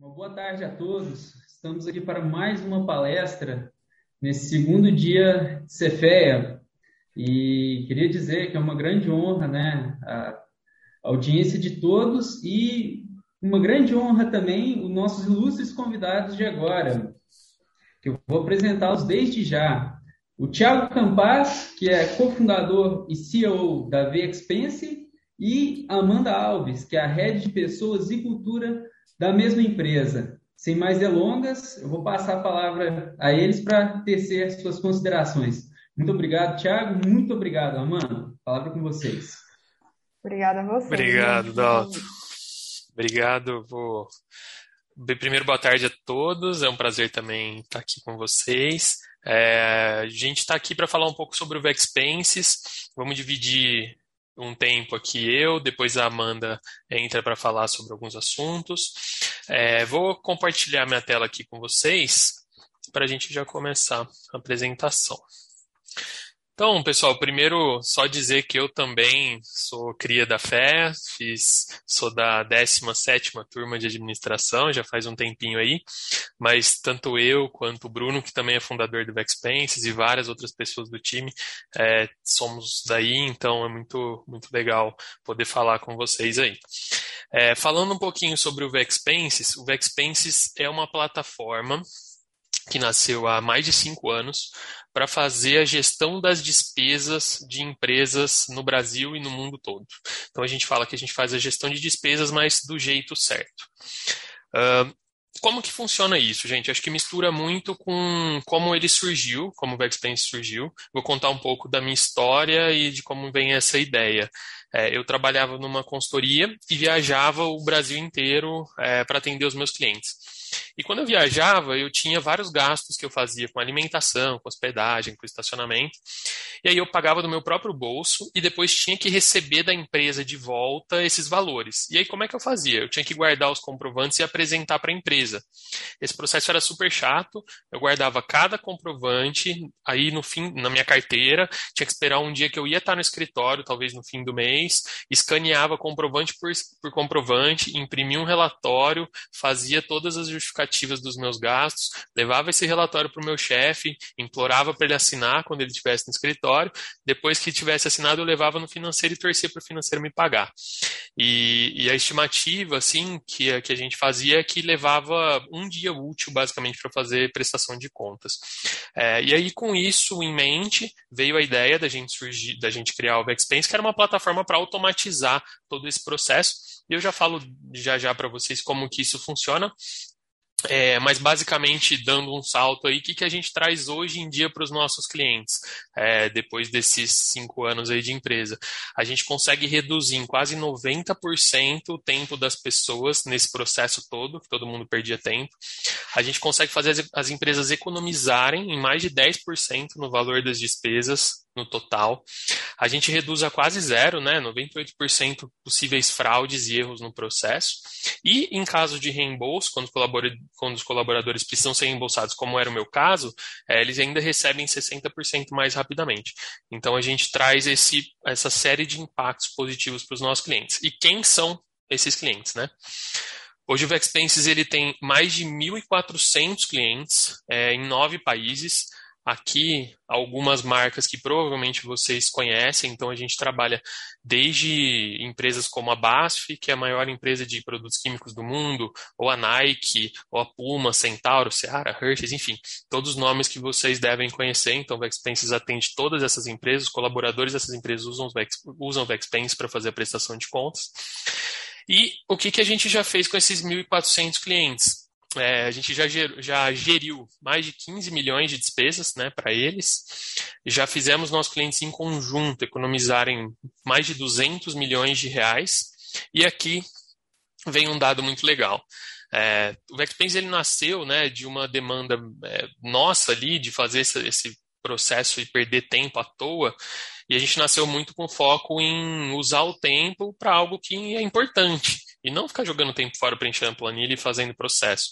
Uma boa tarde a todos. Estamos aqui para mais uma palestra nesse segundo dia de Cefeia. E queria dizer que é uma grande honra, né, a audiência de todos e uma grande honra também os nossos ilustres convidados de agora, que eu vou apresentá-los desde já. O Thiago Campas, que é cofundador e CEO da V-Expense, e Amanda Alves, que é a Head de Pessoas e Cultura da mesma empresa. Sem mais delongas, eu vou passar a palavra a eles para tecer suas considerações. Muito obrigado, Thiago. Muito obrigado, Amanda. Palavra com vocês. Obrigada a você. Obrigado, Dalton. Obrigado. Vou... Primeiro, boa tarde a todos. É um prazer também estar aqui com vocês. É... a gente está aqui para falar um pouco sobre o Vexpenses. Vamos dividir um tempo aqui eu, depois a Amanda entra para falar sobre alguns assuntos. É, vou compartilhar minha tela aqui com vocês para a gente já começar a apresentação. Então, pessoal, primeiro só dizer que eu também sou cria da fé, fiz, sou da 17ª turma de administração, já faz um tempinho aí, mas tanto eu quanto o Bruno, que também é fundador do Vexpenses e várias outras pessoas do time, é, somos daí, então é muito, muito legal poder falar com vocês aí. É, falando um pouquinho sobre o Vexpenses, o Vexpenses é uma plataforma que nasceu há mais de cinco anos, para fazer a gestão das despesas de empresas no Brasil e no mundo todo. Então a gente fala que a gente faz a gestão de despesas, mas do jeito certo. Uh, como que funciona isso, gente? Acho que mistura muito com como ele surgiu, como o Backspace surgiu. Vou contar um pouco da minha história e de como vem essa ideia. É, eu trabalhava numa consultoria e viajava o Brasil inteiro é, para atender os meus clientes. E quando eu viajava, eu tinha vários gastos que eu fazia com alimentação, com hospedagem, com estacionamento. E aí eu pagava do meu próprio bolso e depois tinha que receber da empresa de volta esses valores. E aí como é que eu fazia? Eu tinha que guardar os comprovantes e apresentar para a empresa. Esse processo era super chato. Eu guardava cada comprovante aí no fim na minha carteira, tinha que esperar um dia que eu ia estar no escritório, talvez no fim do mês, escaneava comprovante por, por comprovante, imprimia um relatório, fazia todas as justificativas dos meus gastos, levava esse relatório para o meu chefe, implorava para ele assinar quando ele estivesse no escritório. Depois que tivesse assinado, eu levava no financeiro e torcia para o financeiro me pagar. E, e, a estimativa, assim, que, que a gente fazia é que levava um dia útil, basicamente, para fazer prestação de contas. É, e aí, com isso em mente, veio a ideia da gente surgir, da gente criar o Vexpense, que era uma plataforma para automatizar todo esse processo. E eu já falo já já para vocês como que isso funciona. É, mas basicamente dando um salto aí, o que, que a gente traz hoje em dia para os nossos clientes, é, depois desses cinco anos aí de empresa? A gente consegue reduzir em quase 90% o tempo das pessoas nesse processo todo, que todo mundo perdia tempo. A gente consegue fazer as, as empresas economizarem em mais de 10% no valor das despesas no total. A gente reduz a quase zero, né, 98% possíveis fraudes e erros no processo. E em caso de reembolso, quando, quando os colaboradores precisam ser reembolsados, como era o meu caso, é, eles ainda recebem 60% mais rapidamente. Então a gente traz esse, essa série de impactos positivos para os nossos clientes. E quem são esses clientes, né? Hoje o Vexpenses ele tem mais de 1.400 clientes é, em nove países aqui algumas marcas que provavelmente vocês conhecem. Então, a gente trabalha desde empresas como a BASF, que é a maior empresa de produtos químicos do mundo, ou a Nike, ou a Puma, Centauro, Seara, Hershey's, enfim, todos os nomes que vocês devem conhecer. Então, o Vexpenses atende todas essas empresas, os colaboradores dessas empresas usam, o Vexpense para fazer a prestação de contas. E o que, que a gente já fez com esses 1.400 clientes? É, a gente já, ger, já geriu mais de 15 milhões de despesas né, para eles. Já fizemos nossos clientes em conjunto economizarem mais de 200 milhões de reais. E aqui vem um dado muito legal. É, o Vexpense ele nasceu né, de uma demanda é, nossa ali de fazer esse, esse processo e perder tempo à toa. E a gente nasceu muito com foco em usar o tempo para algo que é importante e não ficar jogando tempo fora preenchendo planilha e fazendo processo.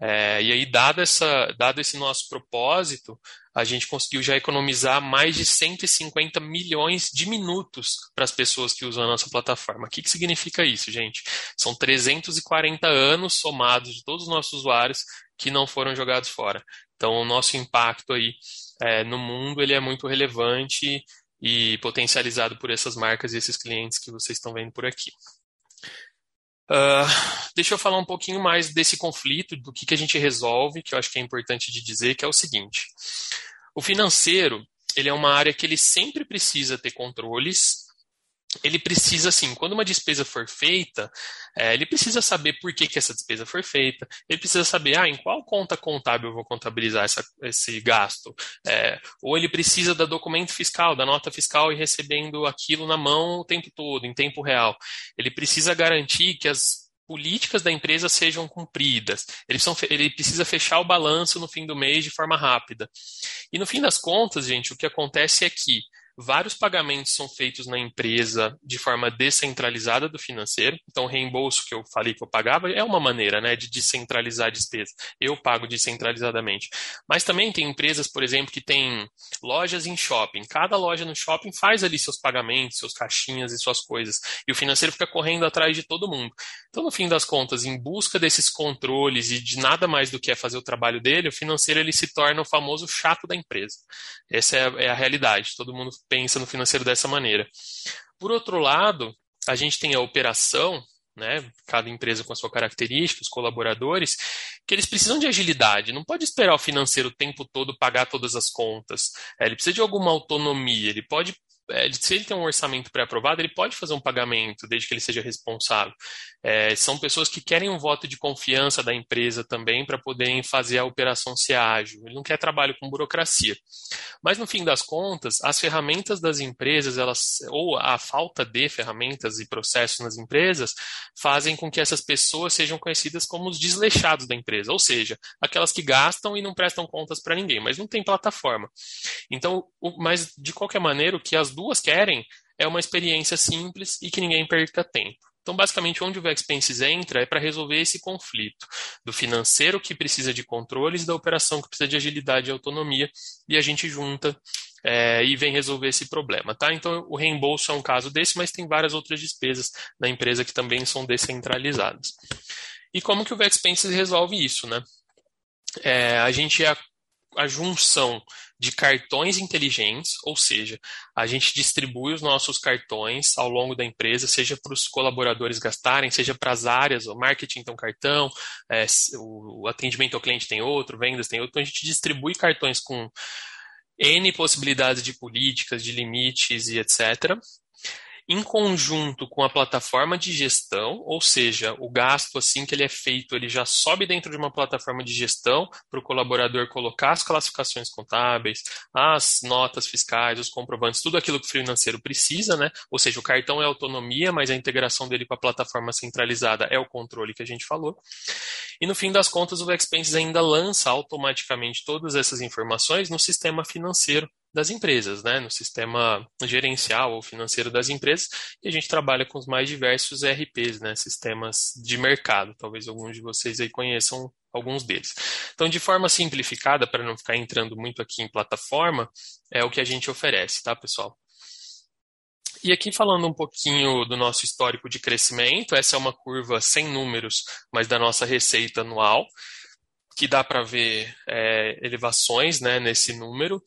É, e aí, dado, essa, dado esse nosso propósito, a gente conseguiu já economizar mais de 150 milhões de minutos para as pessoas que usam a nossa plataforma. O que, que significa isso, gente? São 340 anos somados de todos os nossos usuários que não foram jogados fora. Então, o nosso impacto aí é, no mundo ele é muito relevante e potencializado por essas marcas e esses clientes que vocês estão vendo por aqui. Uh, deixa eu falar um pouquinho mais desse conflito, do que, que a gente resolve, que eu acho que é importante de dizer, que é o seguinte. O financeiro, ele é uma área que ele sempre precisa ter controles, ele precisa, assim, quando uma despesa for feita, é, ele precisa saber por que, que essa despesa foi feita, ele precisa saber, ah, em qual conta contábil eu vou contabilizar essa, esse gasto, é, ou ele precisa da documento fiscal, da nota fiscal e recebendo aquilo na mão o tempo todo, em tempo real. Ele precisa garantir que as políticas da empresa sejam cumpridas. Ele, ele precisa fechar o balanço no fim do mês de forma rápida. E no fim das contas, gente, o que acontece é que Vários pagamentos são feitos na empresa de forma descentralizada do financeiro. Então, o reembolso que eu falei que eu pagava é uma maneira né, de descentralizar a despesa. Eu pago descentralizadamente. Mas também tem empresas, por exemplo, que têm lojas em shopping. Cada loja no shopping faz ali seus pagamentos, seus caixinhas e suas coisas. E o financeiro fica correndo atrás de todo mundo. Então, no fim das contas, em busca desses controles e de nada mais do que é fazer o trabalho dele, o financeiro ele se torna o famoso chato da empresa. Essa é a, é a realidade. Todo mundo pensa no financeiro dessa maneira. Por outro lado, a gente tem a operação, né, cada empresa com a sua característica, os colaboradores, que eles precisam de agilidade. Não pode esperar o financeiro o tempo todo pagar todas as contas. É, ele precisa de alguma autonomia. Ele pode é, se ele tem um orçamento pré-aprovado, ele pode fazer um pagamento, desde que ele seja responsável. É, são pessoas que querem um voto de confiança da empresa também para poderem fazer a operação ser ágil. Ele não quer trabalho com burocracia. Mas no fim das contas, as ferramentas das empresas, elas ou a falta de ferramentas e processos nas empresas, fazem com que essas pessoas sejam conhecidas como os desleixados da empresa, ou seja, aquelas que gastam e não prestam contas para ninguém, mas não tem plataforma. Então, o, mas de qualquer maneira, o que as duas querem é uma experiência simples e que ninguém perca tempo. Então, basicamente, onde o Vexpenses entra é para resolver esse conflito do financeiro que precisa de controles, da operação que precisa de agilidade e autonomia, e a gente junta é, e vem resolver esse problema. Tá? Então, o reembolso é um caso desse, mas tem várias outras despesas na empresa que também são descentralizadas. E como que o Vexpenses resolve isso? Né? É, a gente é a, junção de cartões inteligentes, ou seja, a gente distribui os nossos cartões ao longo da empresa, seja para os colaboradores gastarem, seja para as áreas, o marketing tem um cartão, é, o atendimento ao cliente tem outro, vendas tem outro, então a gente distribui cartões com N possibilidades de políticas, de limites e etc em conjunto com a plataforma de gestão, ou seja, o gasto assim que ele é feito, ele já sobe dentro de uma plataforma de gestão para o colaborador colocar as classificações contábeis, as notas fiscais, os comprovantes, tudo aquilo que o financeiro precisa, né? Ou seja, o cartão é autonomia, mas a integração dele com a plataforma centralizada é o controle que a gente falou. E no fim das contas, o Expenses ainda lança automaticamente todas essas informações no sistema financeiro das empresas, né, no sistema gerencial ou financeiro das empresas, e a gente trabalha com os mais diversos ERPs, né, sistemas de mercado. Talvez alguns de vocês aí conheçam alguns deles. Então, de forma simplificada, para não ficar entrando muito aqui em plataforma, é o que a gente oferece, tá, pessoal? E aqui falando um pouquinho do nosso histórico de crescimento, essa é uma curva sem números, mas da nossa receita anual que dá para ver é, elevações né, nesse número.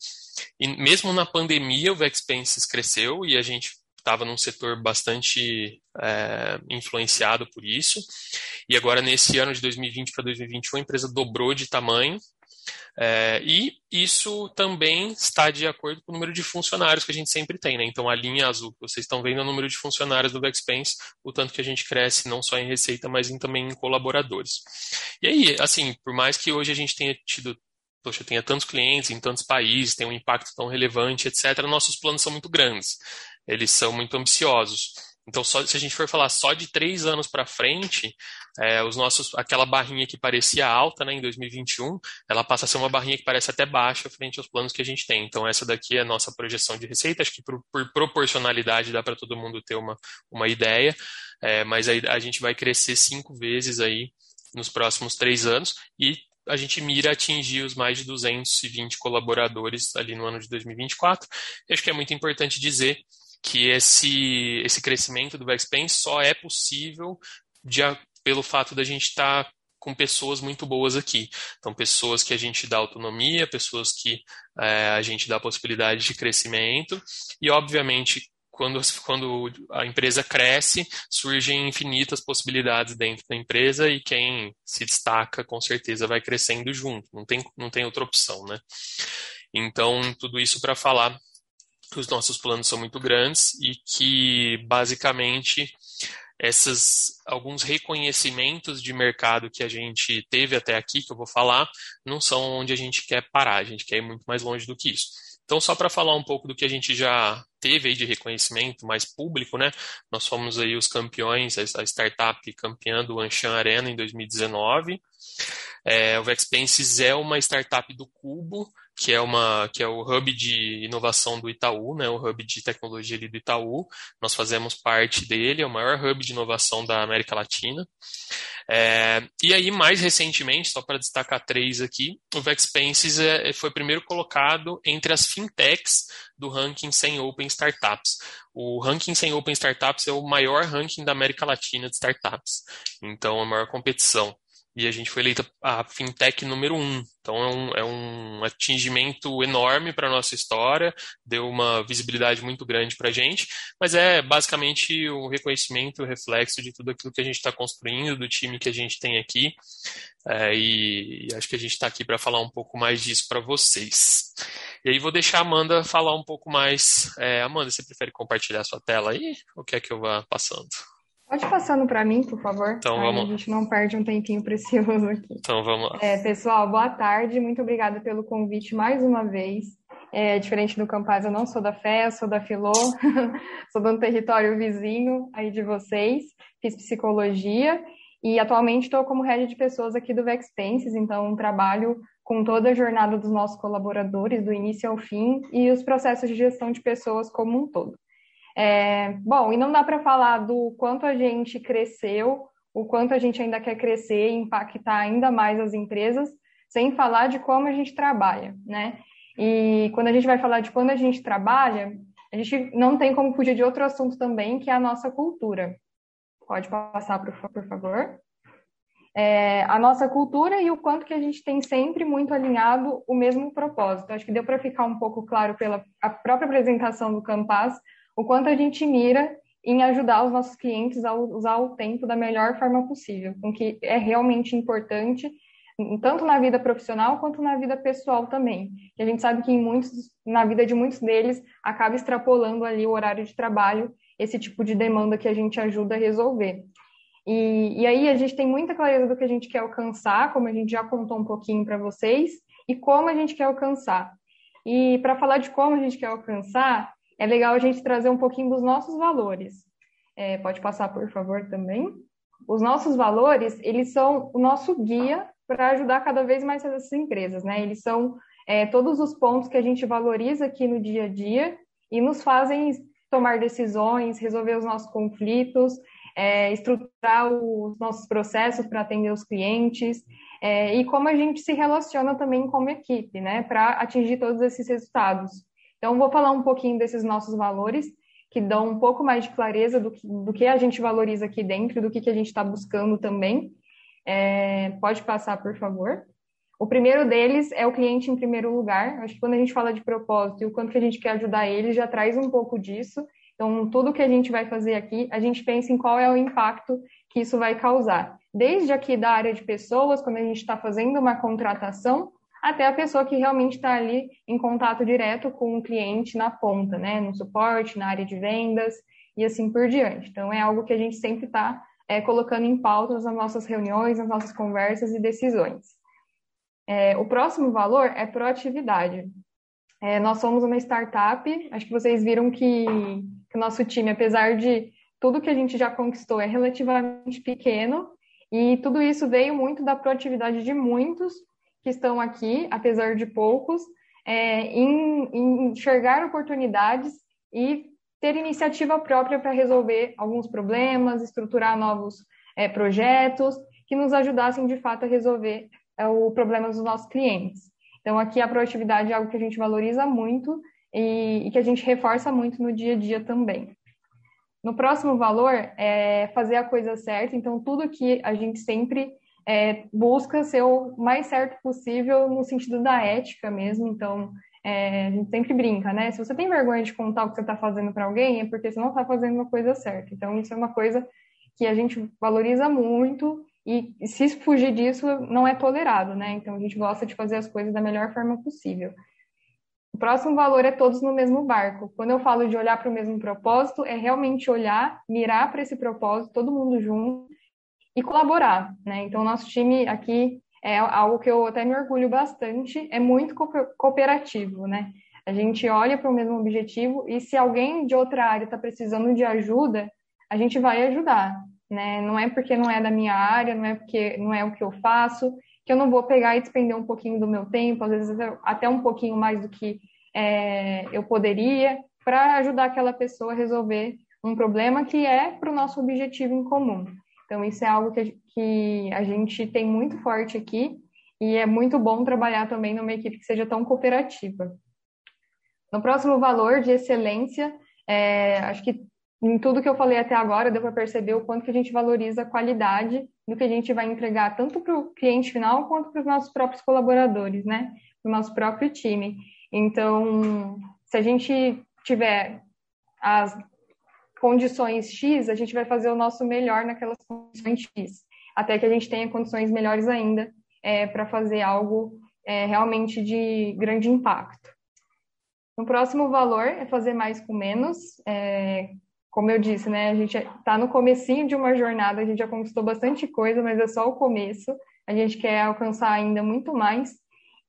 E mesmo na pandemia, o Vexpenses cresceu e a gente estava num setor bastante é, influenciado por isso. E agora, nesse ano de 2020 para 2021, a empresa dobrou de tamanho é, e isso também está de acordo com o número de funcionários que a gente sempre tem, né? Então a linha azul que vocês estão vendo é o número de funcionários do Backspace, o tanto que a gente cresce não só em receita, mas em, também em colaboradores. E aí, assim, por mais que hoje a gente tenha tido poxa, tenha tantos clientes em tantos países, tem um impacto tão relevante, etc., nossos planos são muito grandes, eles são muito ambiciosos. Então, só, se a gente for falar só de três anos para frente, é, os nossos, aquela barrinha que parecia alta né, em 2021, ela passa a ser uma barrinha que parece até baixa frente aos planos que a gente tem. Então, essa daqui é a nossa projeção de receita. Acho que por, por proporcionalidade dá para todo mundo ter uma, uma ideia, é, mas aí a gente vai crescer cinco vezes aí nos próximos três anos e a gente mira atingir os mais de 220 colaboradores ali no ano de 2024. Eu acho que é muito importante dizer que esse, esse crescimento do Vexpen só é possível de, pelo fato da gente estar tá com pessoas muito boas aqui. Então, pessoas que a gente dá autonomia, pessoas que é, a gente dá possibilidade de crescimento e, obviamente, quando, quando a empresa cresce, surgem infinitas possibilidades dentro da empresa e quem se destaca, com certeza, vai crescendo junto. Não tem, não tem outra opção, né? Então, tudo isso para falar que os nossos planos são muito grandes e que basicamente essas alguns reconhecimentos de mercado que a gente teve até aqui que eu vou falar não são onde a gente quer parar, a gente quer ir muito mais longe do que isso. Então, só para falar um pouco do que a gente já teve aí de reconhecimento mais público, né? Nós fomos aí os campeões, a startup campeã do Anshan Arena em 2019. É, o Vexpenses é uma startup do Cubo, que é uma que é o hub de inovação do Itaú, né, o hub de tecnologia ali do Itaú. Nós fazemos parte dele, é o maior hub de inovação da América Latina. É, e aí, mais recentemente, só para destacar três aqui, o Vexpenses é, foi primeiro colocado entre as fintechs do ranking 100 Open Startups. O ranking 100 Open Startups é o maior ranking da América Latina de startups. Então, a maior competição e a gente foi eleita a fintech número um. Então é um, é um atingimento enorme para a nossa história, deu uma visibilidade muito grande para a gente, mas é basicamente um reconhecimento, um reflexo de tudo aquilo que a gente está construindo, do time que a gente tem aqui, é, e, e acho que a gente está aqui para falar um pouco mais disso para vocês. E aí vou deixar a Amanda falar um pouco mais. É, Amanda, você prefere compartilhar a sua tela aí, ou quer que eu vá passando? Pode passando para mim, por favor. Então vamos. A gente não perde um tempinho precioso aqui. Então vamos lá. É, pessoal, boa tarde. Muito obrigada pelo convite mais uma vez. É, diferente do Campaz, eu não sou da Fé, eu sou da Filô, sou do território vizinho aí de vocês. Fiz psicologia e atualmente estou como head de pessoas aqui do Vexpenses, então trabalho com toda a jornada dos nossos colaboradores, do início ao fim, e os processos de gestão de pessoas como um todo. É, bom, e não dá para falar do quanto a gente cresceu, o quanto a gente ainda quer crescer e impactar ainda mais as empresas, sem falar de como a gente trabalha, né? E quando a gente vai falar de quando a gente trabalha, a gente não tem como fugir de outro assunto também, que é a nossa cultura. Pode passar, por, por favor. É, a nossa cultura e o quanto que a gente tem sempre muito alinhado o mesmo propósito. Acho que deu para ficar um pouco claro pela própria apresentação do Campaz, o quanto a gente mira em ajudar os nossos clientes a usar o tempo da melhor forma possível, com que é realmente importante, tanto na vida profissional quanto na vida pessoal também. E a gente sabe que em muitos, na vida de muitos deles acaba extrapolando ali o horário de trabalho, esse tipo de demanda que a gente ajuda a resolver. E, e aí a gente tem muita clareza do que a gente quer alcançar, como a gente já contou um pouquinho para vocês, e como a gente quer alcançar. E para falar de como a gente quer alcançar, é legal a gente trazer um pouquinho dos nossos valores. É, pode passar, por favor, também. Os nossos valores, eles são o nosso guia para ajudar cada vez mais essas empresas, né? Eles são é, todos os pontos que a gente valoriza aqui no dia a dia e nos fazem tomar decisões, resolver os nossos conflitos, é, estruturar os nossos processos para atender os clientes é, e como a gente se relaciona também como equipe, né? Para atingir todos esses resultados. Então, vou falar um pouquinho desses nossos valores, que dão um pouco mais de clareza do que, do que a gente valoriza aqui dentro, do que, que a gente está buscando também. É, pode passar, por favor. O primeiro deles é o cliente em primeiro lugar. Acho que quando a gente fala de propósito e o quanto que a gente quer ajudar ele, já traz um pouco disso. Então, tudo que a gente vai fazer aqui, a gente pensa em qual é o impacto que isso vai causar. Desde aqui da área de pessoas, quando a gente está fazendo uma contratação, até a pessoa que realmente está ali em contato direto com o cliente na ponta, né? No suporte, na área de vendas e assim por diante. Então, é algo que a gente sempre está é, colocando em pauta nas nossas reuniões, nas nossas conversas e decisões. É, o próximo valor é proatividade. É, nós somos uma startup, acho que vocês viram que, que o nosso time, apesar de tudo que a gente já conquistou, é relativamente pequeno, e tudo isso veio muito da proatividade de muitos que estão aqui, apesar de poucos, é, em, em enxergar oportunidades e ter iniciativa própria para resolver alguns problemas, estruturar novos é, projetos que nos ajudassem de fato a resolver é, o problema dos nossos clientes. Então, aqui a proatividade é algo que a gente valoriza muito e, e que a gente reforça muito no dia a dia também. No próximo valor é fazer a coisa certa, então tudo que a gente sempre é, busca ser o mais certo possível no sentido da ética mesmo. Então, é, a gente sempre brinca, né? Se você tem vergonha de contar o que você está fazendo para alguém, é porque você não está fazendo a coisa certa. Então, isso é uma coisa que a gente valoriza muito e se fugir disso não é tolerado, né? Então, a gente gosta de fazer as coisas da melhor forma possível. O próximo valor é todos no mesmo barco. Quando eu falo de olhar para o mesmo propósito, é realmente olhar, mirar para esse propósito, todo mundo junto e colaborar, né? Então, nosso time aqui é algo que eu até me orgulho bastante, é muito cooperativo, né? A gente olha para o mesmo objetivo e se alguém de outra área está precisando de ajuda, a gente vai ajudar, né? Não é porque não é da minha área, não é porque não é o que eu faço, que eu não vou pegar e despender um pouquinho do meu tempo, às vezes até um pouquinho mais do que é, eu poderia, para ajudar aquela pessoa a resolver um problema que é para o nosso objetivo em comum. Então, isso é algo que, que a gente tem muito forte aqui e é muito bom trabalhar também numa equipe que seja tão cooperativa. No próximo valor de excelência, é, acho que em tudo que eu falei até agora, deu para perceber o quanto que a gente valoriza a qualidade do que a gente vai entregar, tanto para o cliente final quanto para os nossos próprios colaboradores, né? Para o nosso próprio time. Então, se a gente tiver as condições X, a gente vai fazer o nosso melhor naquelas condições X, até que a gente tenha condições melhores ainda é, para fazer algo é, realmente de grande impacto. No próximo valor é fazer mais com menos. É, como eu disse, né, a gente está no comecinho de uma jornada, a gente já conquistou bastante coisa, mas é só o começo. A gente quer alcançar ainda muito mais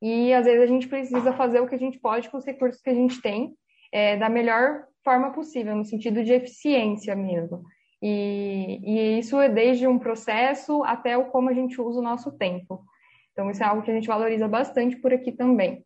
e às vezes a gente precisa fazer o que a gente pode com os recursos que a gente tem é, da melhor forma possível, no sentido de eficiência mesmo. E, e isso é desde um processo até o como a gente usa o nosso tempo. Então, isso é algo que a gente valoriza bastante por aqui também.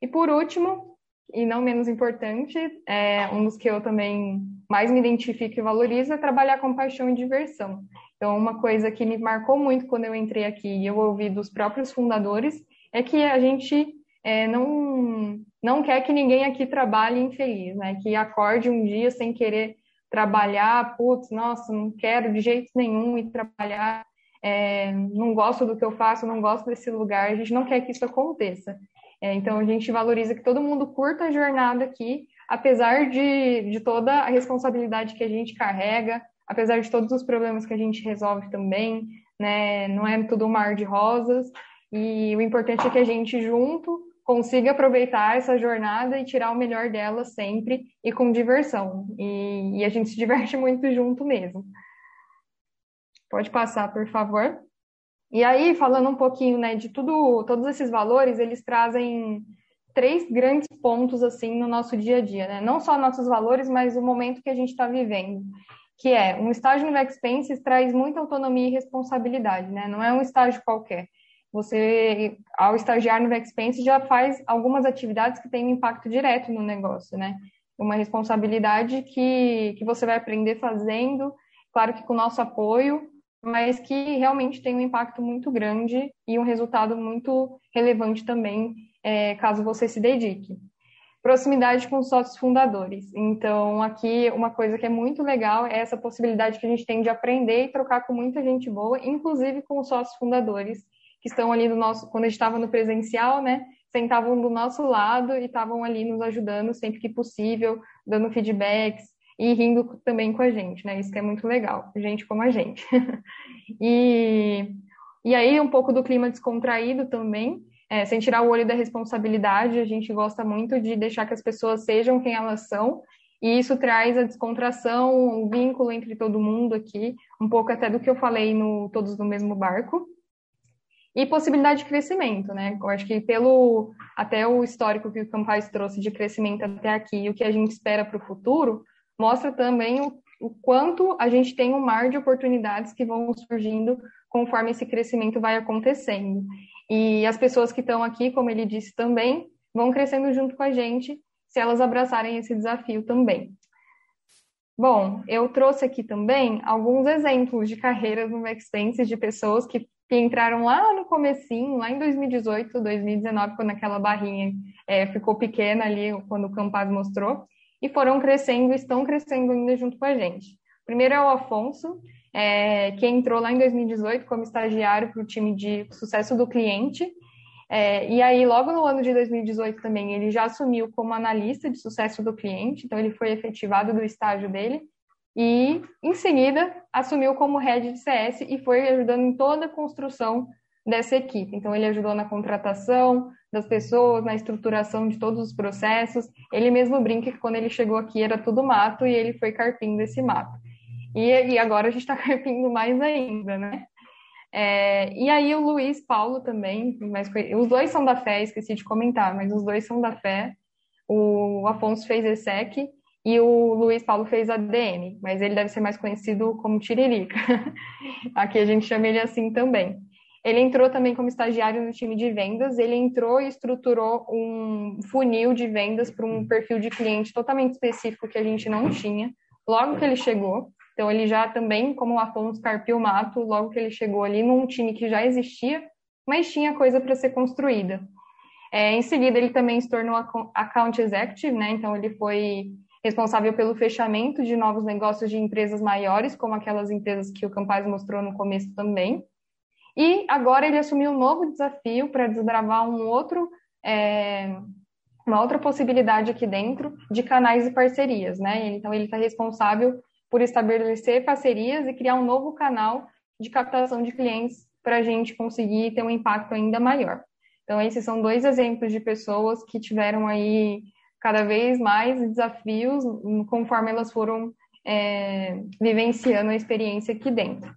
E por último, e não menos importante, é um dos que eu também mais me identifico e valorizo é trabalhar com paixão e diversão. Então, uma coisa que me marcou muito quando eu entrei aqui e eu ouvi dos próprios fundadores é que a gente é, não, não quer que ninguém aqui trabalhe infeliz, né? Que acorde um dia sem querer trabalhar, putz, nossa, não quero de jeito nenhum ir trabalhar, é, não gosto do que eu faço, não gosto desse lugar, a gente não quer que isso aconteça. É, então, a gente valoriza que todo mundo curta a jornada aqui, apesar de, de toda a responsabilidade que a gente carrega, apesar de todos os problemas que a gente resolve também, né? Não é tudo um mar de rosas. E o importante é que a gente junto consiga aproveitar essa jornada e tirar o melhor dela sempre e com diversão. E, e a gente se diverte muito junto mesmo. Pode passar, por favor. E aí, falando um pouquinho, né, de tudo, todos esses valores, eles trazem três grandes pontos assim no nosso dia a dia, né? Não só nossos valores, mas o momento que a gente está vivendo, que é um estágio no Expenses traz muita autonomia e responsabilidade, né? Não é um estágio qualquer. Você, ao estagiar no Expenses, já faz algumas atividades que têm um impacto direto no negócio, né? Uma responsabilidade que, que você vai aprender fazendo, claro que com o nosso apoio, mas que realmente tem um impacto muito grande e um resultado muito relevante também é, caso você se dedique. Proximidade com os sócios fundadores. Então, aqui, uma coisa que é muito legal é essa possibilidade que a gente tem de aprender e trocar com muita gente boa, inclusive com os sócios fundadores, que estão ali no nosso. Quando a gente estava no presencial, né? Sentavam do nosso lado e estavam ali nos ajudando sempre que possível, dando feedbacks e rindo também com a gente, né? Isso que é muito legal, gente como a gente. e, e aí, um pouco do clima descontraído também, é, sem tirar o olho da responsabilidade, a gente gosta muito de deixar que as pessoas sejam quem elas são, e isso traz a descontração, um vínculo entre todo mundo aqui, um pouco até do que eu falei no Todos no Mesmo Barco. E possibilidade de crescimento, né? Eu acho que pelo até o histórico que o Campais trouxe de crescimento até aqui e o que a gente espera para o futuro, mostra também o, o quanto a gente tem um mar de oportunidades que vão surgindo conforme esse crescimento vai acontecendo. E as pessoas que estão aqui, como ele disse também, vão crescendo junto com a gente se elas abraçarem esse desafio também. Bom, eu trouxe aqui também alguns exemplos de carreiras no Expenses de pessoas que que entraram lá no comecinho, lá em 2018, 2019, quando aquela barrinha é, ficou pequena ali, quando o Campaz mostrou, e foram crescendo, estão crescendo ainda junto com a gente. Primeiro é o Afonso, é, que entrou lá em 2018 como estagiário para o time de sucesso do cliente, é, e aí, logo no ano de 2018 também, ele já assumiu como analista de sucesso do cliente, então ele foi efetivado do estágio dele, e em seguida assumiu como head de CS e foi ajudando em toda a construção dessa equipe. Então, ele ajudou na contratação das pessoas, na estruturação de todos os processos. Ele mesmo brinca que quando ele chegou aqui era tudo mato e ele foi carpindo esse mato. E, e agora a gente está carpindo mais ainda, né? É, e aí o Luiz Paulo também, mas os dois são da fé, esqueci de comentar, mas os dois são da fé. O Afonso fez ESSEC e o Luiz Paulo fez ADN, mas ele deve ser mais conhecido como Tiririca. Aqui a gente chama ele assim também. Ele entrou também como estagiário no time de vendas, ele entrou e estruturou um funil de vendas para um perfil de cliente totalmente específico que a gente não tinha logo que ele chegou. Então, ele já também, como o Afonso carpiu mato, logo que ele chegou ali num time que já existia, mas tinha coisa para ser construída. É, em seguida, ele também se tornou account executive, né? Então, ele foi responsável pelo fechamento de novos negócios de empresas maiores, como aquelas empresas que o Campaz mostrou no começo também. E agora ele assumiu um novo desafio para desbravar um outro, é, uma outra possibilidade aqui dentro de canais e parcerias, né? Então, ele está responsável por estabelecer parcerias e criar um novo canal de captação de clientes para a gente conseguir ter um impacto ainda maior. Então, esses são dois exemplos de pessoas que tiveram aí cada vez mais desafios conforme elas foram é, vivenciando a experiência aqui dentro.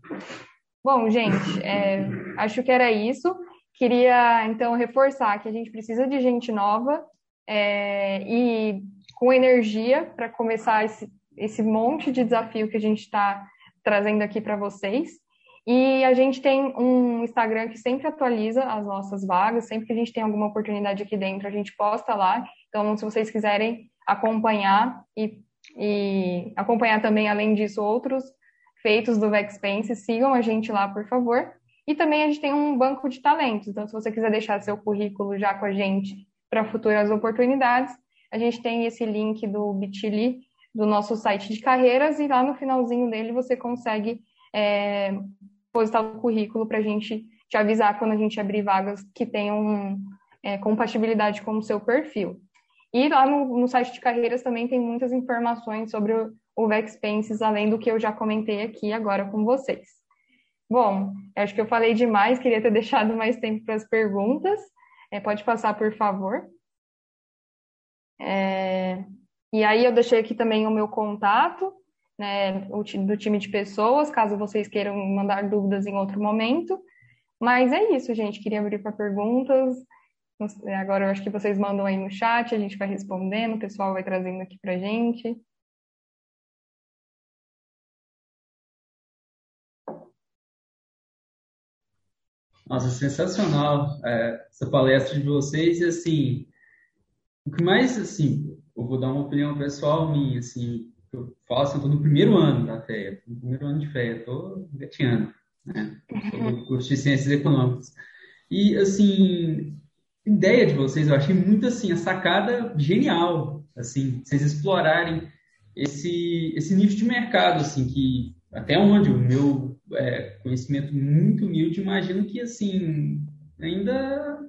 Bom, gente, é, acho que era isso. Queria, então, reforçar que a gente precisa de gente nova é, e com energia para começar esse, esse monte de desafio que a gente está trazendo aqui para vocês. E a gente tem um Instagram que sempre atualiza as nossas vagas, sempre que a gente tem alguma oportunidade aqui dentro, a gente posta lá. Então, se vocês quiserem acompanhar e, e acompanhar também, além disso, outros feitos do Vexpense, sigam a gente lá, por favor. E também a gente tem um banco de talentos, então se você quiser deixar seu currículo já com a gente para futuras oportunidades, a gente tem esse link do Bitly do nosso site de carreiras e lá no finalzinho dele você consegue é, postar o currículo para a gente te avisar quando a gente abrir vagas que tenham é, compatibilidade com o seu perfil. E lá no, no, site de carreiras também tem muitas informações sobre o, o Vexpenses, além do que eu já comentei aqui agora com vocês. Bom, acho que eu falei demais, queria ter deixado mais tempo para as perguntas. É, pode passar, por favor. É, e aí eu deixei aqui também o meu contato, né, do time de pessoas, caso vocês queiram mandar dúvidas em outro momento. Mas é isso, gente. Queria abrir para perguntas. Agora eu acho que vocês mandam aí no chat, a gente vai respondendo, o pessoal vai trazendo aqui para gente. Nossa, sensacional é, essa palestra de vocês e assim, o que mais assim, eu vou dar uma opinião pessoal minha, assim, eu assim, eu tô no primeiro ano da FEA, no primeiro ano de FEA, estou gateando, né? Sou curso de Ciências Econômicas. E, assim, ideia de vocês, eu achei muito, assim, a sacada genial, assim, vocês explorarem esse, esse nicho de mercado, assim, que até onde o meu é, conhecimento muito humilde, imagino que, assim, ainda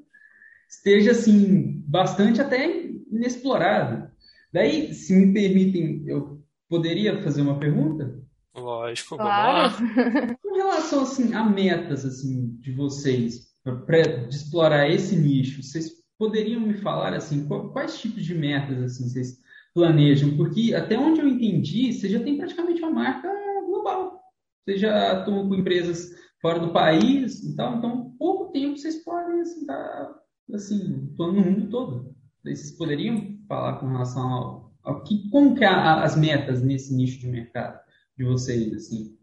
esteja, assim, bastante até inexplorado. Daí, se me permitem, eu poderia fazer uma pergunta? Lógico, claro. vamos lá. Com relação assim, a metas assim, de vocês, para explorar esse nicho, vocês poderiam me falar assim, quais tipos de metas assim, vocês planejam? Porque até onde eu entendi, você já tem praticamente uma marca global. Vocês já estão com empresas fora do país e tal, então pouco tempo vocês podem assim, tá, assim, no mundo todo. Vocês poderiam falar com relação ao, ao que, como que é as metas nesse nicho de mercado de vocês, assim?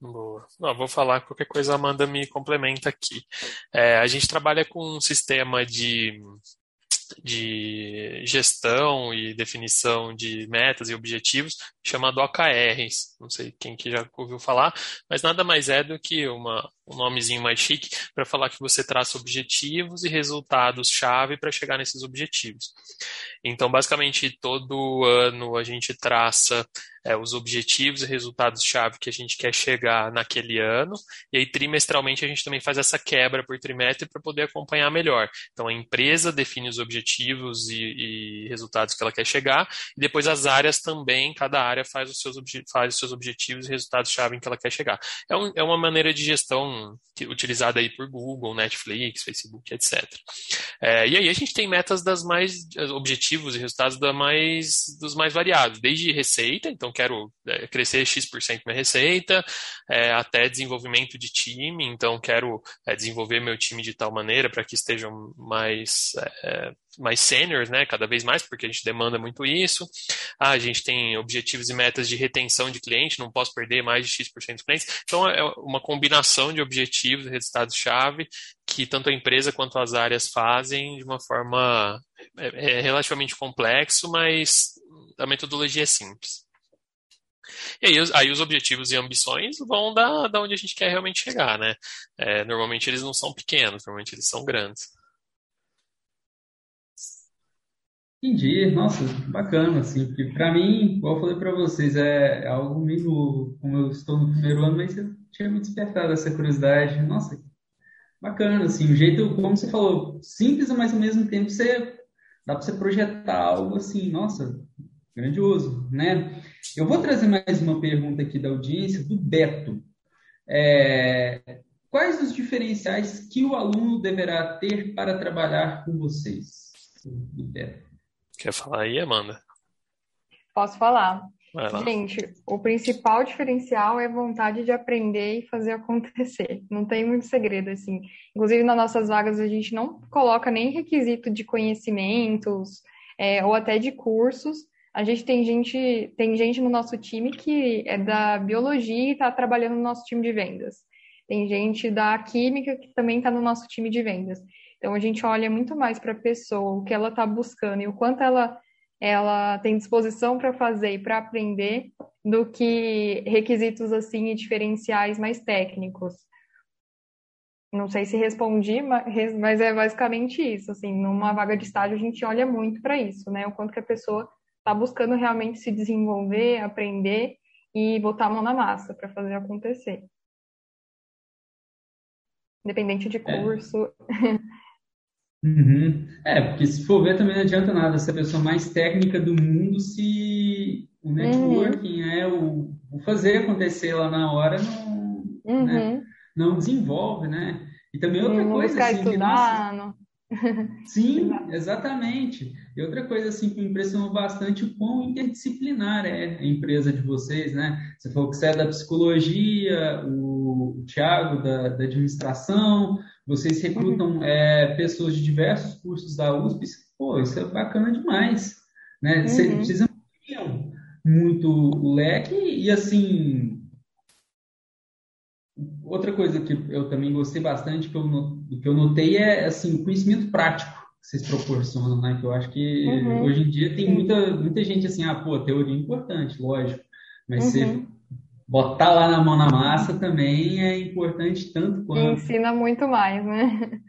Boa. Não, vou falar qualquer coisa, a Amanda me complementa aqui. É, a gente trabalha com um sistema de, de gestão e definição de metas e objetivos chamado OKRs. Não sei quem que já ouviu falar, mas nada mais é do que uma um nomezinho mais chique, para falar que você traça objetivos e resultados-chave para chegar nesses objetivos. Então, basicamente, todo ano a gente traça é, os objetivos e resultados-chave que a gente quer chegar naquele ano, e aí trimestralmente a gente também faz essa quebra por trimestre para poder acompanhar melhor. Então, a empresa define os objetivos e, e, resultados que ela quer chegar, e depois as áreas também, cada área faz os seus, faz os seus objetivos e resultados-chave em que ela quer chegar. É, um, é uma maneira de gestão utilizada aí por Google, Netflix, Facebook, etc. É, e aí a gente tem metas das mais objetivos e resultados da mais, dos mais variados, desde receita, então quero é, crescer X% minha receita, é, até desenvolvimento de time, então quero é, desenvolver meu time de tal maneira para que estejam mais, é, mais seniors, né, cada vez mais, porque a gente demanda muito isso. Ah, a gente tem objetivos e metas de retenção de cliente, não posso perder mais de X% dos clientes. Então é uma combinação de objetivos e resultados-chave que tanto a empresa quanto as áreas fazem de uma forma é, é relativamente complexo, mas a metodologia é simples. E aí, aí os objetivos e ambições vão da, da onde a gente quer realmente chegar, né? É, normalmente eles não são pequenos, normalmente eles são grandes. Entendi, nossa, bacana, assim, porque para mim, igual eu falei para vocês, é, é algo meio novo, como eu estou no primeiro ano, mas eu tinha me despertado essa curiosidade, nossa, bacana, assim, o jeito, como você falou, simples, mas ao mesmo tempo você, dá para você projetar algo assim, nossa, grandioso, né? Eu vou trazer mais uma pergunta aqui da audiência, do Beto. É, quais os diferenciais que o aluno deverá ter para trabalhar com vocês? Do Beto. Quer falar aí, Amanda? Posso falar. Gente, o principal diferencial é vontade de aprender e fazer acontecer. Não tem muito segredo, assim. Inclusive, nas nossas vagas, a gente não coloca nem requisito de conhecimentos é, ou até de cursos, a gente tem gente, tem gente no nosso time que é da biologia e está trabalhando no nosso time de vendas. Tem gente da química que também está no nosso time de vendas. Então a gente olha muito mais para a pessoa, o que ela está buscando e o quanto ela ela tem disposição para fazer e para aprender do que requisitos assim e diferenciais mais técnicos. Não sei se respondi, mas é basicamente isso. Assim, numa vaga de estágio a gente olha muito para isso, né? O quanto que a pessoa está buscando realmente se desenvolver, aprender e botar a mão na massa para fazer acontecer. Independente de é. curso. É. Uhum. é, porque se for ver também não adianta nada ser a pessoa mais técnica do mundo se o uhum. networking uhum. é o, o, fazer acontecer lá na hora não, né, uhum. né? não desenvolve, né? E também outra não coisa assim, estudar, nossa... Sim, exatamente. E outra coisa assim que me impressionou bastante o quão interdisciplinar é a empresa de vocês, né? Você falou que você é da psicologia, o, o Tiago da, da, administração, vocês recrutam uhum. é, pessoas de diversos cursos da USP. Pô, isso é bacana demais, né? Uhum. Vocês ampliam muito o leque e assim outra coisa que eu também gostei bastante, que eu, que eu notei, é assim, o conhecimento prático que vocês proporcionam, né? Que eu acho que uhum. hoje em dia tem muita, muita gente assim, ah, pô, teoria é importante, lógico, mas uhum. você botar lá na mão na massa também é importante tanto quanto. ensina muito mais, né?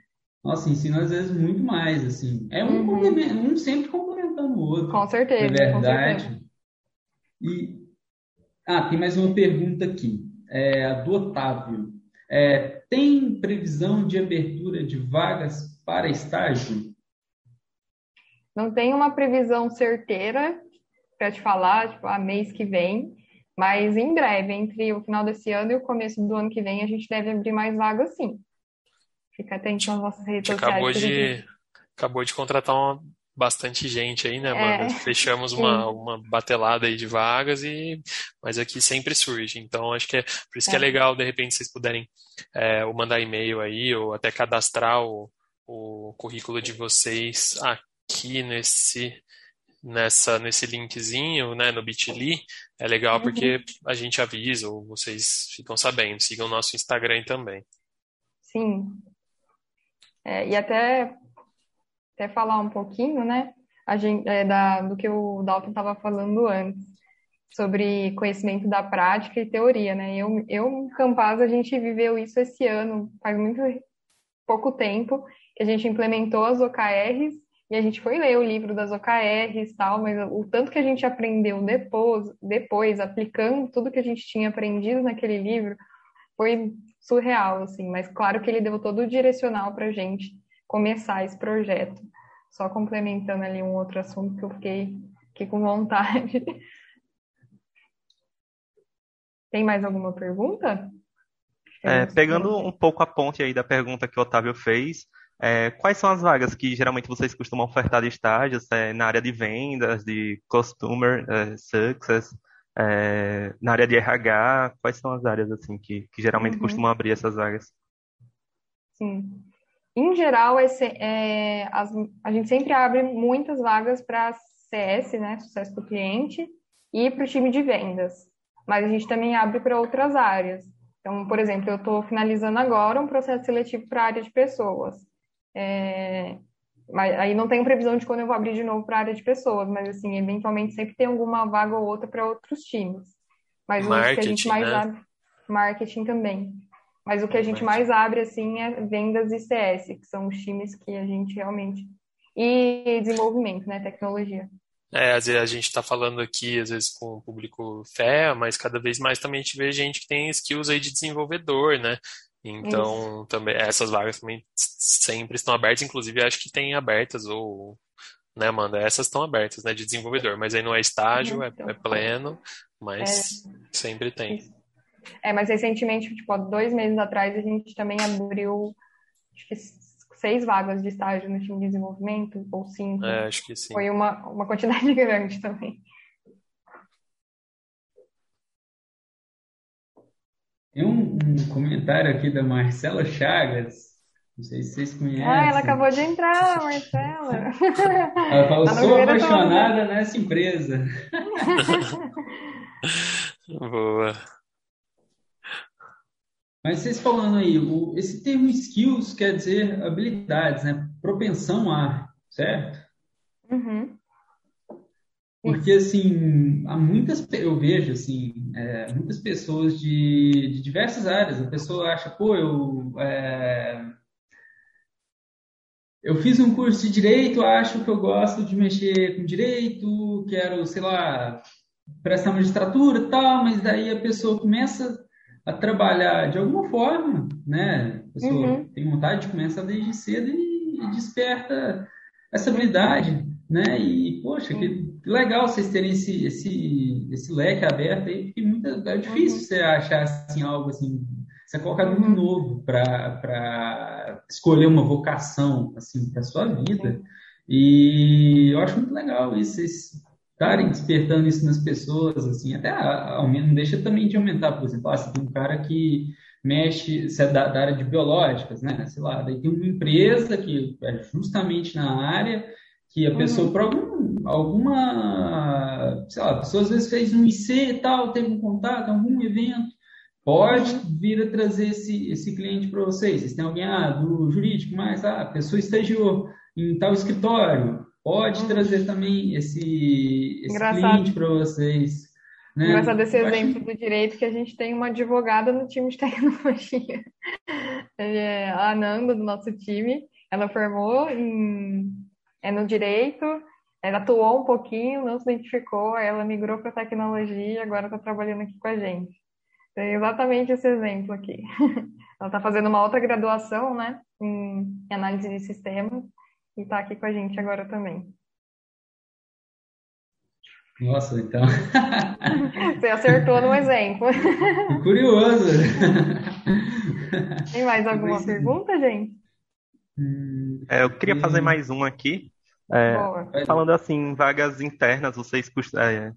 Nossa, ensina às vezes muito mais, assim. É um, uhum. um sempre complementando o outro. Com certeza. É verdade. Certeza. E, ah, tem mais uma pergunta aqui é, do Otávio. É, tem previsão de abertura de vagas para estágio? Não tem uma previsão certeira para te falar, tipo, a mês que vem, mas em breve, entre o final desse ano e o começo do ano que vem, a gente deve abrir mais vagas sim. Fica atento nas nossas redes sociais. Acabou de, acabou de contratar uma bastante gente aí, né, Amanda? É, Fechamos uma, uma batelada aí de vagas, e mas aqui sempre surge. Então, acho que é por isso que é, é legal, de repente, vocês puderem é, ou mandar e-mail aí, ou até cadastrar o, o currículo de vocês aqui nesse nessa nesse linkzinho, né, no Bitly, é legal porque uhum. a gente avisa ou vocês ficam sabendo. Sigam o nosso Instagram também. Sim. É, e até até falar um pouquinho, né, a gente, é, da, do que o Dalton estava falando antes. sobre conhecimento da prática e teoria, né? Eu, eu Campaz, a gente viveu isso esse ano, faz muito pouco tempo, que a gente implementou as OKRs e a gente foi ler o livro das OKRs e tal, mas o tanto que a gente aprendeu depois, depois aplicando tudo que a gente tinha aprendido naquele livro, foi surreal, assim. Mas claro que ele deu todo o direcional para a gente começar esse projeto. Só complementando ali um outro assunto que eu fiquei, fiquei com vontade. Tem mais alguma pergunta? É, pegando um pouco a ponte aí da pergunta que o Otávio fez, é, quais são as vagas que geralmente vocês costumam ofertar de estágios é, na área de vendas, de customer é, success, é, na área de RH? Quais são as áreas assim que, que geralmente uhum. costumam abrir essas vagas? Sim. Em geral, esse, é, as, a gente sempre abre muitas vagas para CS, né, sucesso do cliente, e para o time de vendas. Mas a gente também abre para outras áreas. Então, por exemplo, eu estou finalizando agora um processo seletivo para a área de pessoas. É, mas aí não tenho previsão de quando eu vou abrir de novo para a área de pessoas, mas assim, eventualmente sempre tem alguma vaga ou outra para outros times. Mas marketing, o que a gente mais né? abre, marketing também. Mas o que a gente mais abre assim é vendas e CS, que são os times que a gente realmente e desenvolvimento, né, tecnologia. É, às vezes a gente está falando aqui, às vezes, com o público fé, mas cada vez mais também a gente vê gente que tem skills aí de desenvolvedor, né? Então, Isso. também essas vagas também sempre estão abertas, inclusive acho que tem abertas ou né, Amanda? Essas estão abertas, né, de desenvolvedor, mas aí não é estágio, é, é pleno, mas é. sempre tem. É, mas recentemente, tipo, dois meses atrás, a gente também abriu, acho que seis vagas de estágio no time de desenvolvimento, ou cinco. É, acho que sim. Foi uma, uma quantidade grande também. Tem um, um, comentário aqui da Marcela Chagas. Não sei se vocês conhecem. Ah, ela acabou de entrar, Marcela. Ela falou, tá sou apaixonada nessa empresa. Boa. Mas vocês falando aí, o, esse termo skills quer dizer habilidades, né? Propensão a, certo? Uhum. Porque, assim, há muitas, eu vejo, assim, é, muitas pessoas de, de, diversas áreas. A pessoa acha, pô, eu, é, eu fiz um curso de direito, acho que eu gosto de mexer com direito, quero, sei lá, prestar magistratura e tal, mas daí a pessoa começa a trabalhar de alguma forma, né? A pessoa uhum. tem vontade, começa desde cedo e, e desperta essa habilidade, né? E, poxa, que legal vocês terem esse, esse, esse leque aberto aí, porque muita, é difícil uhum. você achar assim, algo assim, você colocar muito uhum. novo para escolher uma vocação assim para sua vida. E eu acho muito legal isso, vocês estarem despertando isso nas pessoas, assim, até ao menos deixa também de aumentar, por exemplo, ah, você tem um cara que mexe, você é da, da área de biológicas, né? Sei lá, daí tem uma empresa que é justamente na área que a pessoa, uhum. por algum, alguma, sei lá, a pessoa às vezes fez um IC e tal, teve um contato, algum evento, pode uhum. vir a trazer esse, esse cliente para vocês. Vocês têm alguém ah, do jurídico, mas ah, a pessoa estagiou em tal escritório, pode uhum. trazer também esse, esse cliente para vocês. Né? Engraçado esse exemplo acho... do direito que a gente tem uma advogada no time de tecnologia. É a Ananda, do nosso time, ela formou em é no direito, ela atuou um pouquinho, não se identificou, ela migrou para tecnologia e agora está trabalhando aqui com a gente. Tem exatamente esse exemplo aqui. ela está fazendo uma outra graduação, né, em análise de sistemas e está aqui com a gente agora também. Nossa, então. Você acertou no exemplo. Curioso. Tem mais alguma pergunta, gente? É, eu queria fazer mais uma aqui. É, falando assim, vagas internas, vocês é,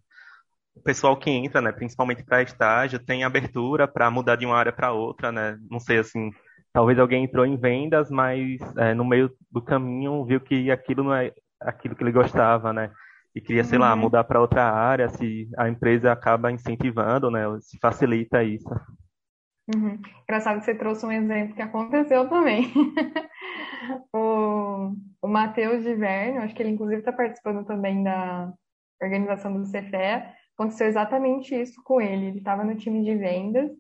o pessoal que entra, né, principalmente para estágio, tem abertura para mudar de uma área para outra, né? Não sei assim, talvez alguém entrou em vendas, mas é, no meio do caminho viu que aquilo não é aquilo que ele gostava, né? E queria, sei uhum. lá, mudar para outra área, se a empresa acaba incentivando, né? Se facilita isso. Uhum. Engraçado que você trouxe um exemplo que aconteceu também. o, o Matheus de Verno, acho que ele inclusive está participando também da organização do CFE, aconteceu exatamente isso com ele. Ele estava no time de vendas,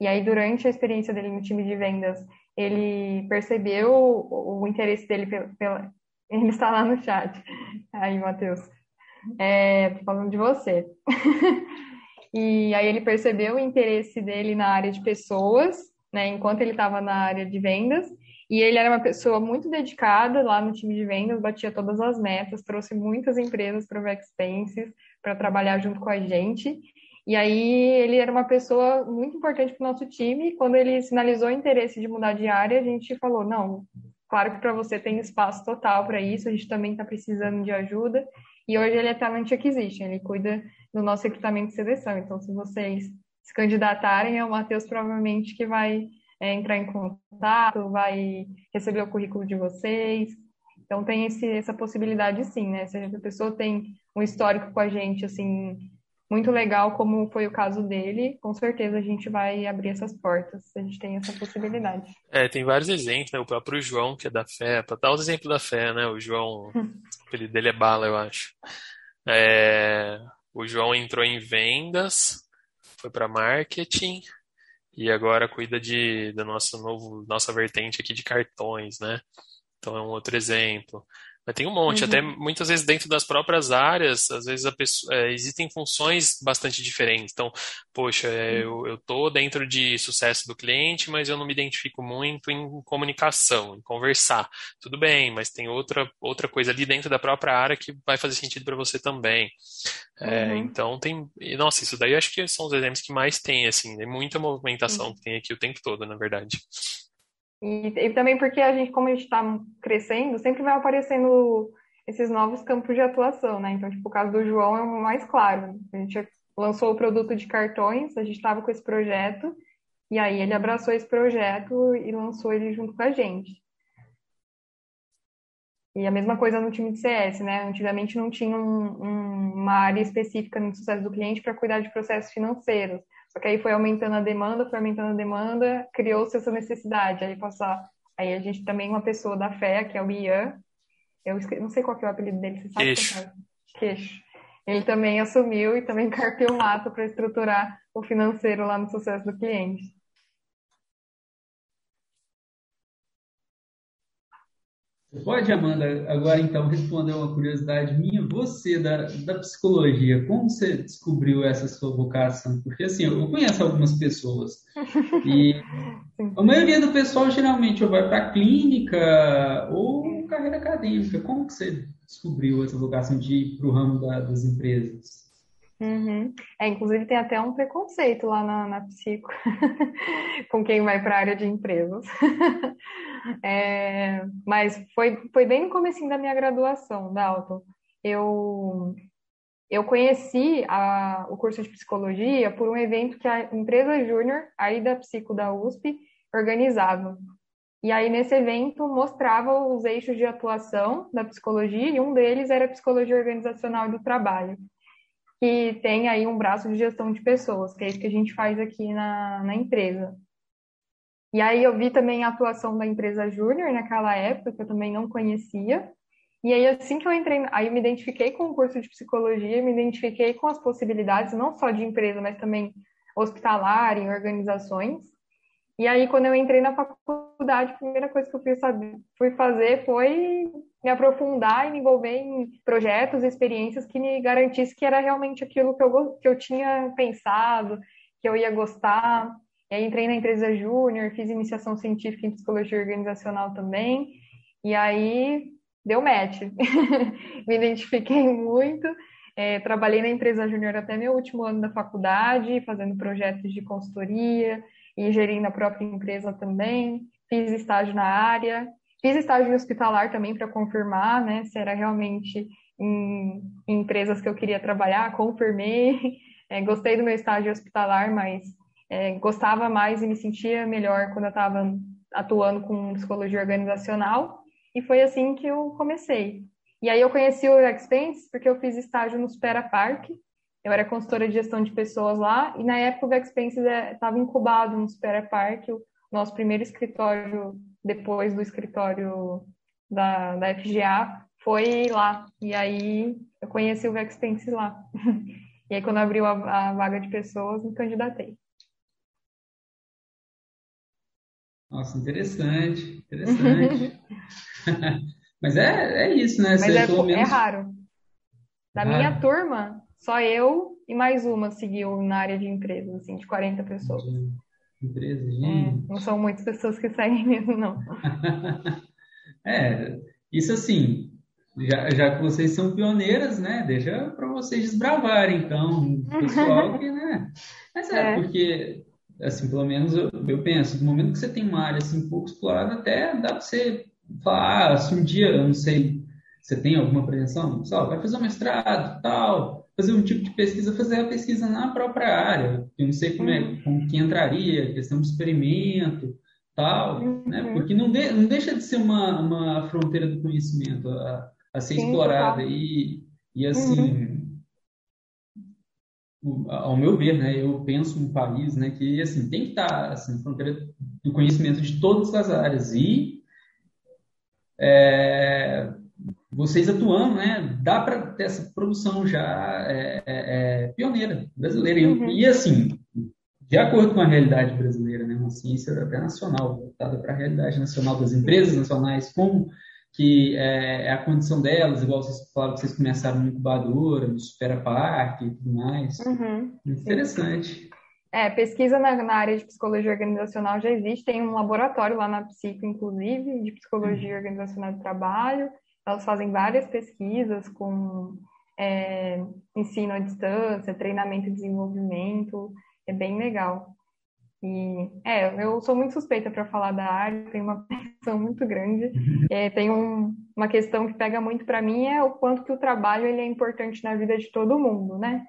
e aí, durante a experiência dele no time de vendas, ele percebeu o, o interesse dele pela, pela, Ele está lá no chat. Aí, Matheus. É, tô falando de você. e aí ele percebeu o interesse dele na área de pessoas, né, enquanto ele estava na área de vendas, e ele era uma pessoa muito dedicada lá no time de vendas, batia todas as metas, trouxe muitas empresas para o Vexpenses para trabalhar junto com a gente. E aí ele era uma pessoa muito importante para o nosso time. Quando ele sinalizou o interesse de mudar de área, a gente falou: não, claro que para você tem espaço total para isso, a gente também está precisando de ajuda. E hoje ele é Talent Acquisition, ele cuida do nosso recrutamento de seleção. Então, se vocês se candidatarem, é o Matheus provavelmente que vai é, entrar em contato, vai receber o currículo de vocês. Então tem esse, essa possibilidade sim, né? Se a pessoa tem um histórico com a gente, assim, muito legal, como foi o caso dele, com certeza a gente vai abrir essas portas, a gente tem essa possibilidade. É, tem vários exemplos, né? O próprio João, que é da fé, para dar os exemplos da fé, né? O João, o apelido dele é Bala, eu acho. É, o João entrou em vendas, foi para marketing, e agora cuida de da nossa novo nossa vertente aqui de cartões, né? Então é um outro exemplo. Mas tem um monte, uhum. até muitas vezes dentro das próprias áreas, às vezes pessoa, é, existem funções bastante diferentes. Então, poxa, é, uhum. eu, tô dentro de sucesso do cliente, mas eu não me identifico muito em comunicação, em conversar. Tudo bem, mas tem outra, outra coisa ali dentro da própria área que vai fazer sentido para você também. É, uhum. Então tem. Nossa, isso daí eu acho que são os exemplos que mais tem, assim, tem muita movimentação uhum. que tem aqui o tempo todo, na verdade. E, e também porque a gente, como a gente está crescendo, sempre vai aparecendo esses novos campos de atuação, né? Então, tipo, o caso do João é o mais claro. A gente lançou o produto de cartões, a gente estava com esse projeto, e aí ele abraçou esse projeto e lançou ele junto com a gente. E a mesma coisa no time de CS, né? Antigamente não tinha um, um, uma área específica no sucesso do cliente para cuidar de processos financeiros. Só que aí foi aumentando a demanda, foi aumentando a demanda, criou-se essa necessidade. Aí passar, aí a gente também uma pessoa da fé, que é o Ian, eu não sei qual é o apelido dele, você sabe? Queixo. Queixo. Ele também assumiu e também carpiu o mato para estruturar o financeiro lá no sucesso do cliente. Pode, Amanda, agora então responder uma curiosidade minha. Você, da, da psicologia, como você descobriu essa sua vocação? Porque assim, eu conheço algumas pessoas e a maioria do pessoal geralmente ou vai para a clínica ou carreira acadêmica. Como que você descobriu essa vocação de ir para o ramo da, das empresas? Uhum. É, inclusive tem até um preconceito lá na, na psico com quem vai para a área de empresas. é, mas foi, foi bem no começo da minha graduação, Dalton. Eu, eu conheci a, o curso de psicologia por um evento que a empresa Júnior, aí da Psico da USP, organizava. E aí, nesse evento, mostrava os eixos de atuação da psicologia, e um deles era a psicologia organizacional do trabalho que tem aí um braço de gestão de pessoas, que é isso que a gente faz aqui na, na empresa. E aí eu vi também a atuação da empresa Júnior naquela época, que eu também não conhecia. E aí assim que eu entrei, aí eu me identifiquei com o curso de psicologia, me identifiquei com as possibilidades, não só de empresa, mas também hospitalar, em organizações. E aí, quando eu entrei na faculdade, a primeira coisa que eu fui, saber, fui fazer foi me aprofundar e me envolver em projetos, experiências que me garantisse que era realmente aquilo que eu, que eu tinha pensado, que eu ia gostar. E aí, entrei na empresa Júnior, fiz iniciação científica em psicologia organizacional também. E aí, deu match. me identifiquei muito. É, trabalhei na empresa Júnior até meu último ano da faculdade, fazendo projetos de consultoria, e gerindo a própria empresa também. Fiz estágio na área, fiz estágio hospitalar também para confirmar, né, se era realmente em, em, empresas que eu queria trabalhar. Confirmei, é, gostei do meu estágio hospitalar, mas é, gostava mais e me sentia melhor quando eu estava atuando com psicologia organizacional. E foi assim que eu comecei. E aí eu conheci o Expense porque eu fiz estágio no Supera Park, eu era consultora de gestão de pessoas lá, e na época o Vexpenses estava é, incubado no Supera Park, o nosso primeiro escritório, depois do escritório da, da FGA, foi lá. E aí eu conheci o Vexpenses lá. E aí, quando abriu a, a vaga de pessoas, me candidatei. Nossa, interessante, interessante. Mas é, é isso, né? Mas Você, é, menos... é raro. Da raro. minha turma, só eu e mais uma seguiu na área de empresas, assim, de 40 pessoas. Empresas, é, gente. É, não são muitas pessoas que seguem mesmo, não. é, isso assim, já, já que vocês são pioneiras, né? Deixa para vocês desbravarem, então, pessoal que, né? Mas é, é, porque, assim, pelo menos eu, eu penso, no momento que você tem uma área assim pouco explorada, até dá para você falar, ah, se um dia, eu não sei, você tem alguma pretensão, só vai fazer um mestrado, tal, fazer um tipo de pesquisa, fazer a pesquisa na própria área. Eu não sei como é, uhum. como que entraria, questão de experimento, tal, né? uhum. né? Porque não, de, não deixa de ser uma, uma fronteira do conhecimento a, a ser Sim, explorada e, e assim, uhum. ao meu ver, né? Eu penso um país, né? Que assim tem que estar assim, fronteira do conhecimento de todas as áreas e é, vocês atuando, né? Dá para ter essa produção já é, é, é pioneira brasileira. Uhum. E, assim, de acordo com a realidade brasileira, né? Uma ciência até nacional, voltada para a realidade nacional das empresas nacionais, como que é, é, a condição delas, igual vocês falaram que vocês começaram no incubadora, no Supera Parque e tudo mais. Uhum, interessante. É, pesquisa na, na, área de psicologia organizacional já existe, tem um laboratório lá na Psico, inclusive, de psicologia uhum. organizacional do trabalho, elas fazem várias pesquisas com é, ensino à distância, treinamento e desenvolvimento, é bem legal. E é, eu sou muito suspeita para falar da área, tenho uma conexão muito grande. É, tem um, uma questão que pega muito para mim é o quanto que o trabalho ele é importante na vida de todo mundo, né?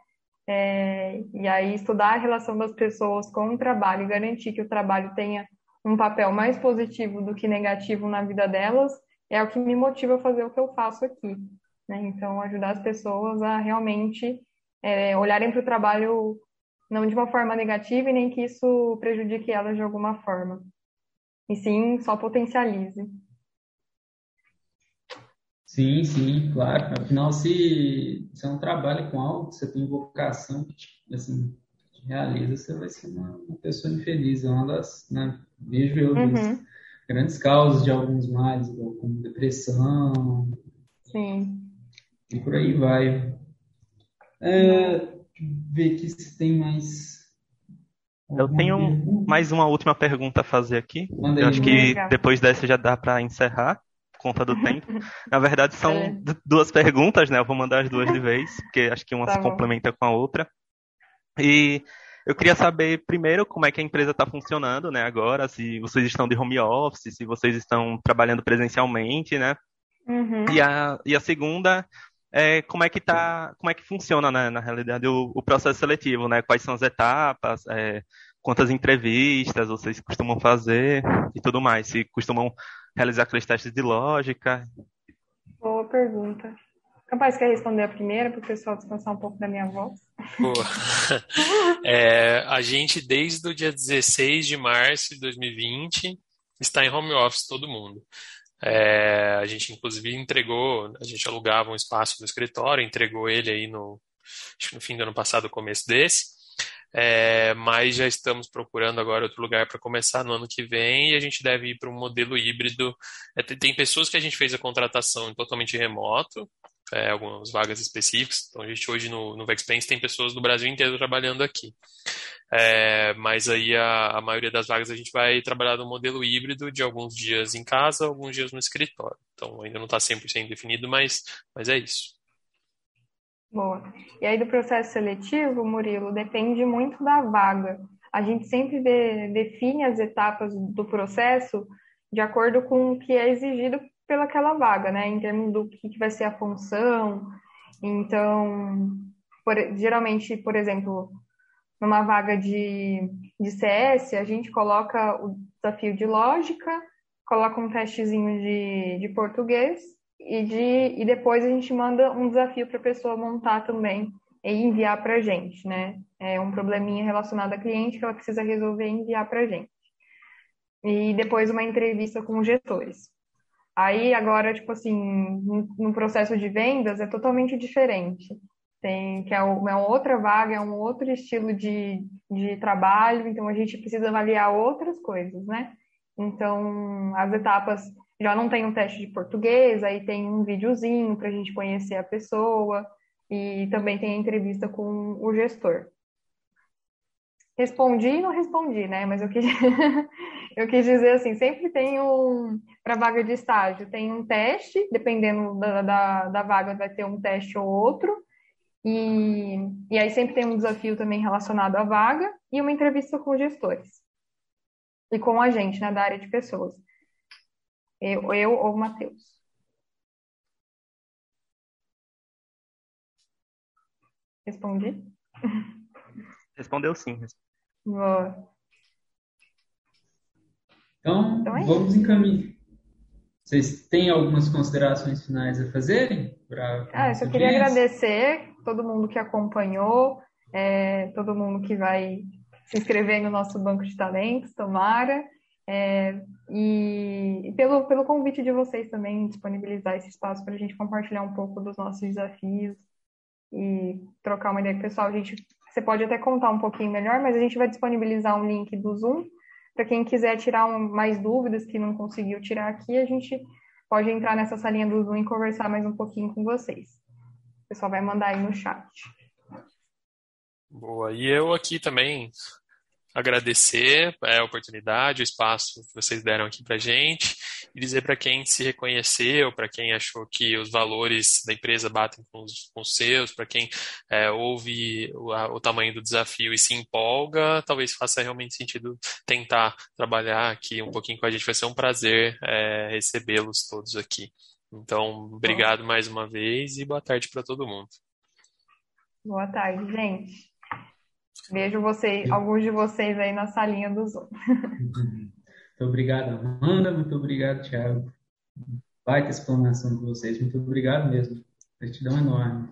É, e aí estudar a relação das pessoas com o trabalho e garantir que o trabalho tenha um papel mais positivo do que negativo na vida delas é o que me motiva a fazer o que eu faço aqui. Né? Então, ajudar as pessoas a realmente é, olharem para o trabalho não de uma forma negativa e nem que isso prejudique elas de alguma forma. E sim, só potencialize. Sim, sim, claro. Afinal, se você não trabalha com algo, você tem vocação que te, assim, te realiza, você vai ser uma, uma pessoa infeliz. É uma das, né, vejo eu, uhum grandes causas de alguns males, como depressão. Sim. E por aí vai. É, ver aqui se tem mais. Eu tenho pergunta. mais uma última pergunta a fazer aqui. Manda Eu acho que depois dessa já dá para encerrar, conta do tempo. Na verdade, são é. duas perguntas, né? Eu vou mandar as duas de vez, porque acho que uma tá se bom. complementa com a outra. E eu queria saber primeiro como é que a empresa está funcionando, né, agora, se vocês estão de home office, se vocês estão trabalhando presencialmente, né? Uhum. E, a, e a segunda é como é que tá, como é que funciona, né, na realidade, o, o processo seletivo, né? Quais são as etapas, é, quantas entrevistas vocês costumam fazer e tudo mais, se costumam realizar aqueles testes de lógica. Boa pergunta. Capaz quer responder a primeira para o pessoal descansar um pouco da minha voz? Boa. É, a gente, desde o dia 16 de março de 2020, está em home office, todo mundo. É, a gente, inclusive, entregou, a gente alugava um espaço do escritório, entregou ele aí no, no fim do ano passado, começo desse. É, mas já estamos procurando agora outro lugar para começar no ano que vem e a gente deve ir para um modelo híbrido. É, tem pessoas que a gente fez a contratação totalmente remoto, é, algumas vagas específicas. Então, a gente hoje no, no tem pessoas do Brasil inteiro trabalhando aqui. É, mas aí a, a, maioria das vagas a gente vai trabalhar no modelo híbrido de alguns dias em casa, alguns dias no escritório. Então, ainda não está 100% definido, mas, mas é isso. Boa. E aí do processo seletivo, Murilo, depende muito da vaga. A gente sempre de, define as etapas do processo de acordo com o que é exigido pelaquela vaga, né? Em termos do que, que vai ser a função. Então, por, geralmente, por exemplo, numa vaga de, de CS, a gente coloca o desafio de lógica, coloca um testezinho de, de português e, de, e depois a gente manda um desafio para a pessoa montar também e enviar para a gente, né? É um probleminha relacionado a cliente que ela precisa resolver e enviar para a gente. E depois uma entrevista com os gestores. Aí agora, tipo assim, no processo de vendas é totalmente diferente. tem que é uma outra vaga, é um outro estilo de, de trabalho, então a gente precisa avaliar outras coisas, né? Então, as etapas já não tem um teste de português, aí tem um videozinho para a gente conhecer a pessoa e também tem a entrevista com o gestor. Respondi e não respondi, né? Mas eu quis, eu quis dizer assim, sempre tem um, para vaga de estágio, tem um teste, dependendo da, da, da vaga vai ter um teste ou outro, e, e aí sempre tem um desafio também relacionado à vaga e uma entrevista com gestores e com a gente, né, da área de pessoas. Eu, eu ou o Matheus. Respondi? Respondeu sim. Boa. Então, então é vamos encaminhar. Vocês têm algumas considerações finais a fazerem? ah, eu só queria agradecer todo mundo que acompanhou, é, todo mundo que vai se inscrever no nosso banco de talentos, tomara. É, e, pelo, pelo convite de vocês também disponibilizar esse espaço para a gente compartilhar um pouco dos nossos desafios e trocar uma ideia com o pessoal. A gente, você pode até contar um pouquinho melhor, mas a gente vai disponibilizar um link do Zoom para quem quiser tirar um, mais dúvidas que não conseguiu tirar aqui, a gente pode entrar nessa salinha do Zoom e conversar mais um pouquinho com vocês. O pessoal vai mandar aí no chat. Boa. E eu aqui também agradecer é, a oportunidade, o espaço que vocês deram aqui para gente e dizer para quem se reconheceu, para quem achou que os valores da empresa batem com os, com os seus, para quem é, ouve o, a, o, tamanho do desafio e se empolga, talvez faça realmente sentido tentar trabalhar aqui um pouquinho com a gente. Vai ser um prazer é, recebê-los todos aqui. Então, obrigado mais uma vez e boa tarde para todo mundo. Boa tarde, gente. Vejo vocês, alguns de vocês aí na salinha do Zoom. Muito obrigado, Amanda. Muito obrigado, Thiago. Baita explanação de vocês. Muito obrigado mesmo. Gratidão enorme.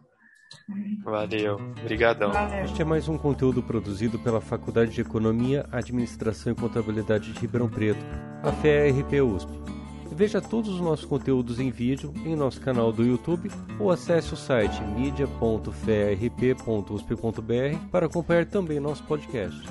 Valeu. Obrigadão. Este é mais um conteúdo produzido pela Faculdade de Economia, Administração e Contabilidade de Ribeirão Preto, a FEA-RP USP. Veja todos os nossos conteúdos em vídeo em nosso canal do YouTube ou acesse o site media.ferp.usp.br para acompanhar também nosso podcast.